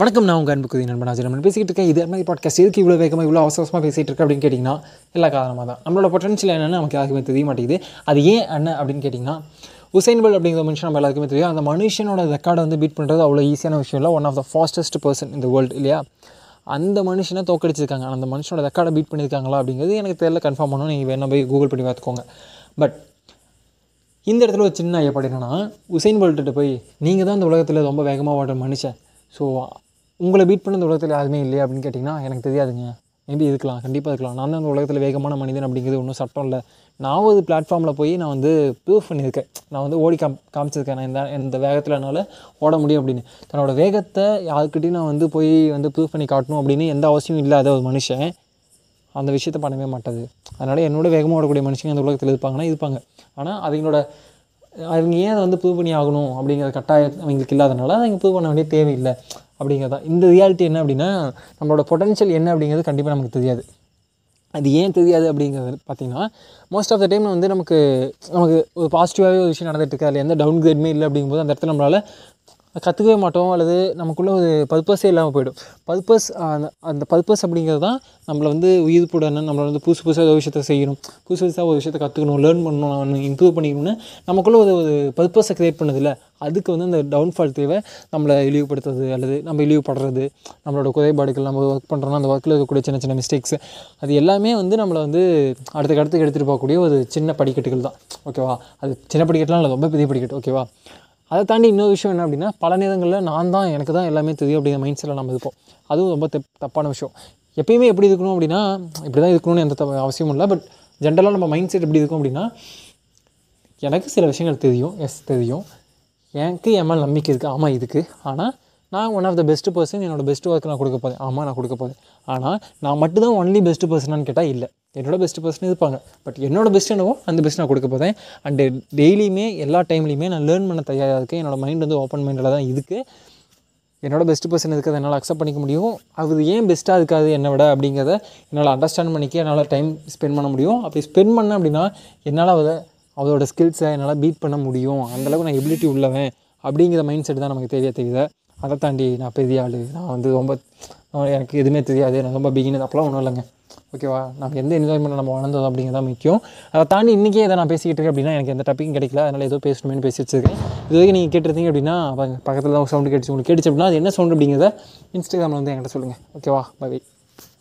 வணக்கம் நான் உங்கள் அன்புக்குதி நண்பன் ஆஜர் நம்ம பேசிக்கிட்டு இருக்கேன் இது மாதிரி பாட்காஸ்ட் எதுக்கு இவ்வளோ வேகமாக இவ்வளோ அவசரமாக பேசிகிட்டு இருக்கு அப்படின்னு கேட்டிங்கன்னா எல்லா காரணமாக தான் நம்மளோட பொட்டன்ஷியல் என்னென்னு நமக்கு யாருக்குமே தெரிய மாட்டேங்குது. அது ஏன் என்ன அப்படின்னு கேட்டிங்கன்னா உசைன் பல் அப்படிங்கிற மனுஷன் நம்ம எல்லாருக்குமே தெரியும். அந்த மனுஷனோட ரெக்கார்டை வந்து பீட் பண்ணுறது அவ்வளோ ஈஸியான விஷயம் இல்லை. One of the fastest person இந்த வேர்ல்டு இல்லையா? அந்த மனுஷனை தோக்கடிச்சிருக்காங்க. அந்த மனுஷனோட ரெக்கார்டை பீட் பண்ணியிருக்காங்களா அப்படிங்கிறது எனக்கு தெரியல. கன்ஃபார்ம் பண்ணணும் நீங்கள் வேணா போய் கூகுள் பண்ணி பார்த்துக்கோங்க. பட் இந்த இடத்துல ஒரு சின்ன ஐயப்பாடு என்னென்னா உசைன் போல்ட்டு போய் நீங்கள் தான் இந்த உலகத்தில் ரொம்ப வேகமாக ஓடுற மனுஷன். ஸோ உங்களை பீட் பண்ண இந்த உலகத்தில் யாருமே இல்லையா அப்படின்னு கேட்டிங்கன்னா எனக்கு தெரியாதுங்க. மேபி இருக்கலாம் கண்டிப்பாக இருக்கலாம். நான் தான் இந்த உலகத்தில் வேகமான மனிதன் அப்படிங்கிறது ஒன்றும் சட்டம் இல்லை. நான் ஒரு பிளாட்ஃபார்மில் போய் நான் வந்து ப்ரூஃப் பண்ணியிருக்கேன். நான் வந்து ஓடி காம் காமிச்சிருக்கேன். நான் இந்த இந்த வேகத்தில் என்னால் ஓட முடியும் அப்படின்னு. தன்னோட வேகத்தை யாருக்கிட்டையும் நான் வந்து போய் வந்து ப்ரூஃப் பண்ணி காட்டணும் அப்படின்னு எந்த அவசியமும் இல்லாத ஒரு மனுஷன் அந்த விஷயத்தை பண்ணவே மாட்டாது அதனால் என்னோட வேகமாக ஓடக்கூடிய மனுஷங்க அந்த உலகத்தில் இருப்பாங்கன்னா இருப்பாங்க. ஆனால் அதுங்களோட அவங்க ஏன் அதை வந்து ப்ரூவ் பண்ணி ஆகணும் அப்படிங்கிற கட்டாயம் அவங்களுக்கு இல்லாதனால அதை ப்ரூவ் பண்ண வேண்டிய தேவையில்லை அப்படிங்கிறதான். இந்த ரியாலிட்டி என்ன அப்படின்னா நம்மளோட பொட்டன்ஷியல் என்ன அப்படிங்கிறது கண்டிப்பாக நமக்கு தெரியாது. அது ஏன் தெரியாது அப்படிங்கிறது பார்த்தீங்கன்னா மோஸ்ட் ஆஃப் த டைம் வந்து நமக்கு நமக்கு ஒரு பாசிட்டிவாகவே ஒரு விஷயம் நடந்துகிட்டு இருக்கு. அதில் எந்த டவுன் கிரேடுமே இல்லை அப்படிங்கும்போது அந்த இடத்துல நம்மளால் கற்றுக்கவே மாட்டோம் அல்லது நமக்குள்ளே ஒரு பர்பஸே இல்லாமல் போயிடும். பர்பஸ் அந்த அந்த பர்பஸ் அப்படிங்கிறது தான் நம்மளை வந்து உயிர்ப்புடன் நம்மளை வந்து புதுசு புதுசாக ஒரு விஷயத்தை செய்யணும் புதுசு புதுசாக ஒரு விஷயத்தை கற்றுக்கணும் லேர்ன் பண்ணணும் இம்ப்ரூவ் பண்ணிக்கணும்னு நமக்குள்ளே ஒரு ஒரு பர்பஸை க்ரியேட் பண்ணதில்ல அதுக்கு வந்து அந்த டவுன்ஃபால் தேவை. நம்மளை இழிவுபடுத்துறது அல்லது நம்ம இழிவுபடுறது நம்மளோட குறைபாடுகள் நம்ம ஒர்க் பண்ணுறோம்னா அந்த ஒர்க்கில் இருக்கக்கூடிய சின்ன சின்ன மிஸ்டேக்ஸ் அது எல்லாமே வந்து நம்மளை வந்து அடுத்த கடத்துக்கு எடுத்துகிட்டு போகக்கூடிய ஒரு சின்ன படிக்கட்டுகள் தான். ஓகேவா அது சின்ன படிக்கட்டுலாம் இல்லை ரொம்ப பெரிய படிக்கட்டு. ஓகேவா அதை தாண்டி இன்னொரு விஷயம் என்ன அப்படின்னா பல நேரங்களில் நான் தான் எனக்கு தான் எல்லாமே தெரியும் அப்படிங்கிற மைண்ட் செட்டில் நம்ம இருப்போம். அதுவும் ரொம்ப தெப் தப்பான விஷயம். எப்பயுமே எப்படி இருக்கணும் அப்படின்னா இப்படி தான் இருக்கணும்னு எந்த அவசியமும் இல்லை. பட் ஜென்ரலாக நம்ம மைண்ட் செட் எப்படி இருக்கும் அப்படின்னா எனக்கு சில விஷயங்கள் தெரியும் எஸ் தெரியும். எனக்கு என் மேலே நம்பிக்கை இருக்குது ஆமாம் இதுக்கு. ஆனால் நான் one of the best person என்னோட பெஸ்ட் ஒர்க் நான் கொடுக்க போதேன் ஆமாம் நான் கொடுக்க போதேன் ஆனால் நான் மட்டும் தான் ஒன்லி பெஸ்ட் பர்சனான்னு கேட்டால் இல்லை. என்னோட பெஸ்ட் பர்சன் இருப்பாங்க. பட் என்னோட பெஸ்ட் என்னவோ அந்த பெஸ்ட் நான் கொடுக்க போதேன் அண்டு டெய்லியுமே எல்லா டைம்லையுமே நான் லேர்ன் பண்ண தயாராக இருக்கேன். என்னோட மைண்ட் வந்து ஓப்பன் மைண்டில் தான் இருக்குது என்னோட பெஸ்ட் பர்சன் இருக்கிறத என்னால் அக்செப்ட் பண்ணிக்க முடியும். அது ஏன் பெஸ்ட்டாக இருக்காது என்னை விட அப்படிங்கிறத என்னால் அண்டர்ஸ்டாண்ட் பண்ணிக்க என்னால் டைம் ஸ்பெண்ட் பண்ண முடியும். அப்படி ஸ்பெண்ட் பண்ண அப்படின்னா என்னால் அதை அவரோட ஸ்கில்ஸை என்னால் பீட் பண்ண முடியும். அந்தளவுக்கு நான் எபிலிட்டி உள்ளவன் அப்படிங்கிற மைண்ட் செட் தான் நமக்கு தெரிய தெரியுது அதை தாண்டி நான் பெரிய ஆள். நான் வந்து ரொம்ப எனக்கு எதுவுமே தெரியாது. நான் ரொம்ப பிகினர் அப்போலாம் ஒன்றும் இல்லைங்க. ஓகேவா நம்ம எந்த என்ஜாய்மெண்ட் நம்ம வளர்ந்தோம் அப்படிங்கிறதா முக்கியம். அதை தாண்டி இன்றைக்கே இதை நான் பேசிக்கிட்டு இருக்கேன் அப்படின்னா எனக்கு எந்த டாப்பிக்கும் கிடைக்கல. அதனால் ஏதோ பேசணுமேனு பேசி வச்சிருக்கேன் இது வரைக்கும் நீங்கள் கேட்டிருந்தீங்க அப்படின்னா பக்கத்தில் தான் சவுண்டு கேட்டுச்சு. உங்களுக்கு கேட்டுச்சு அப்படின்னா அது என்ன சவுண்டு அப்படிங்கிறத இன்ஸ்டாகிராமில் வந்து என்கிட்ட சொல்லுங்கள் ஓகேவா பை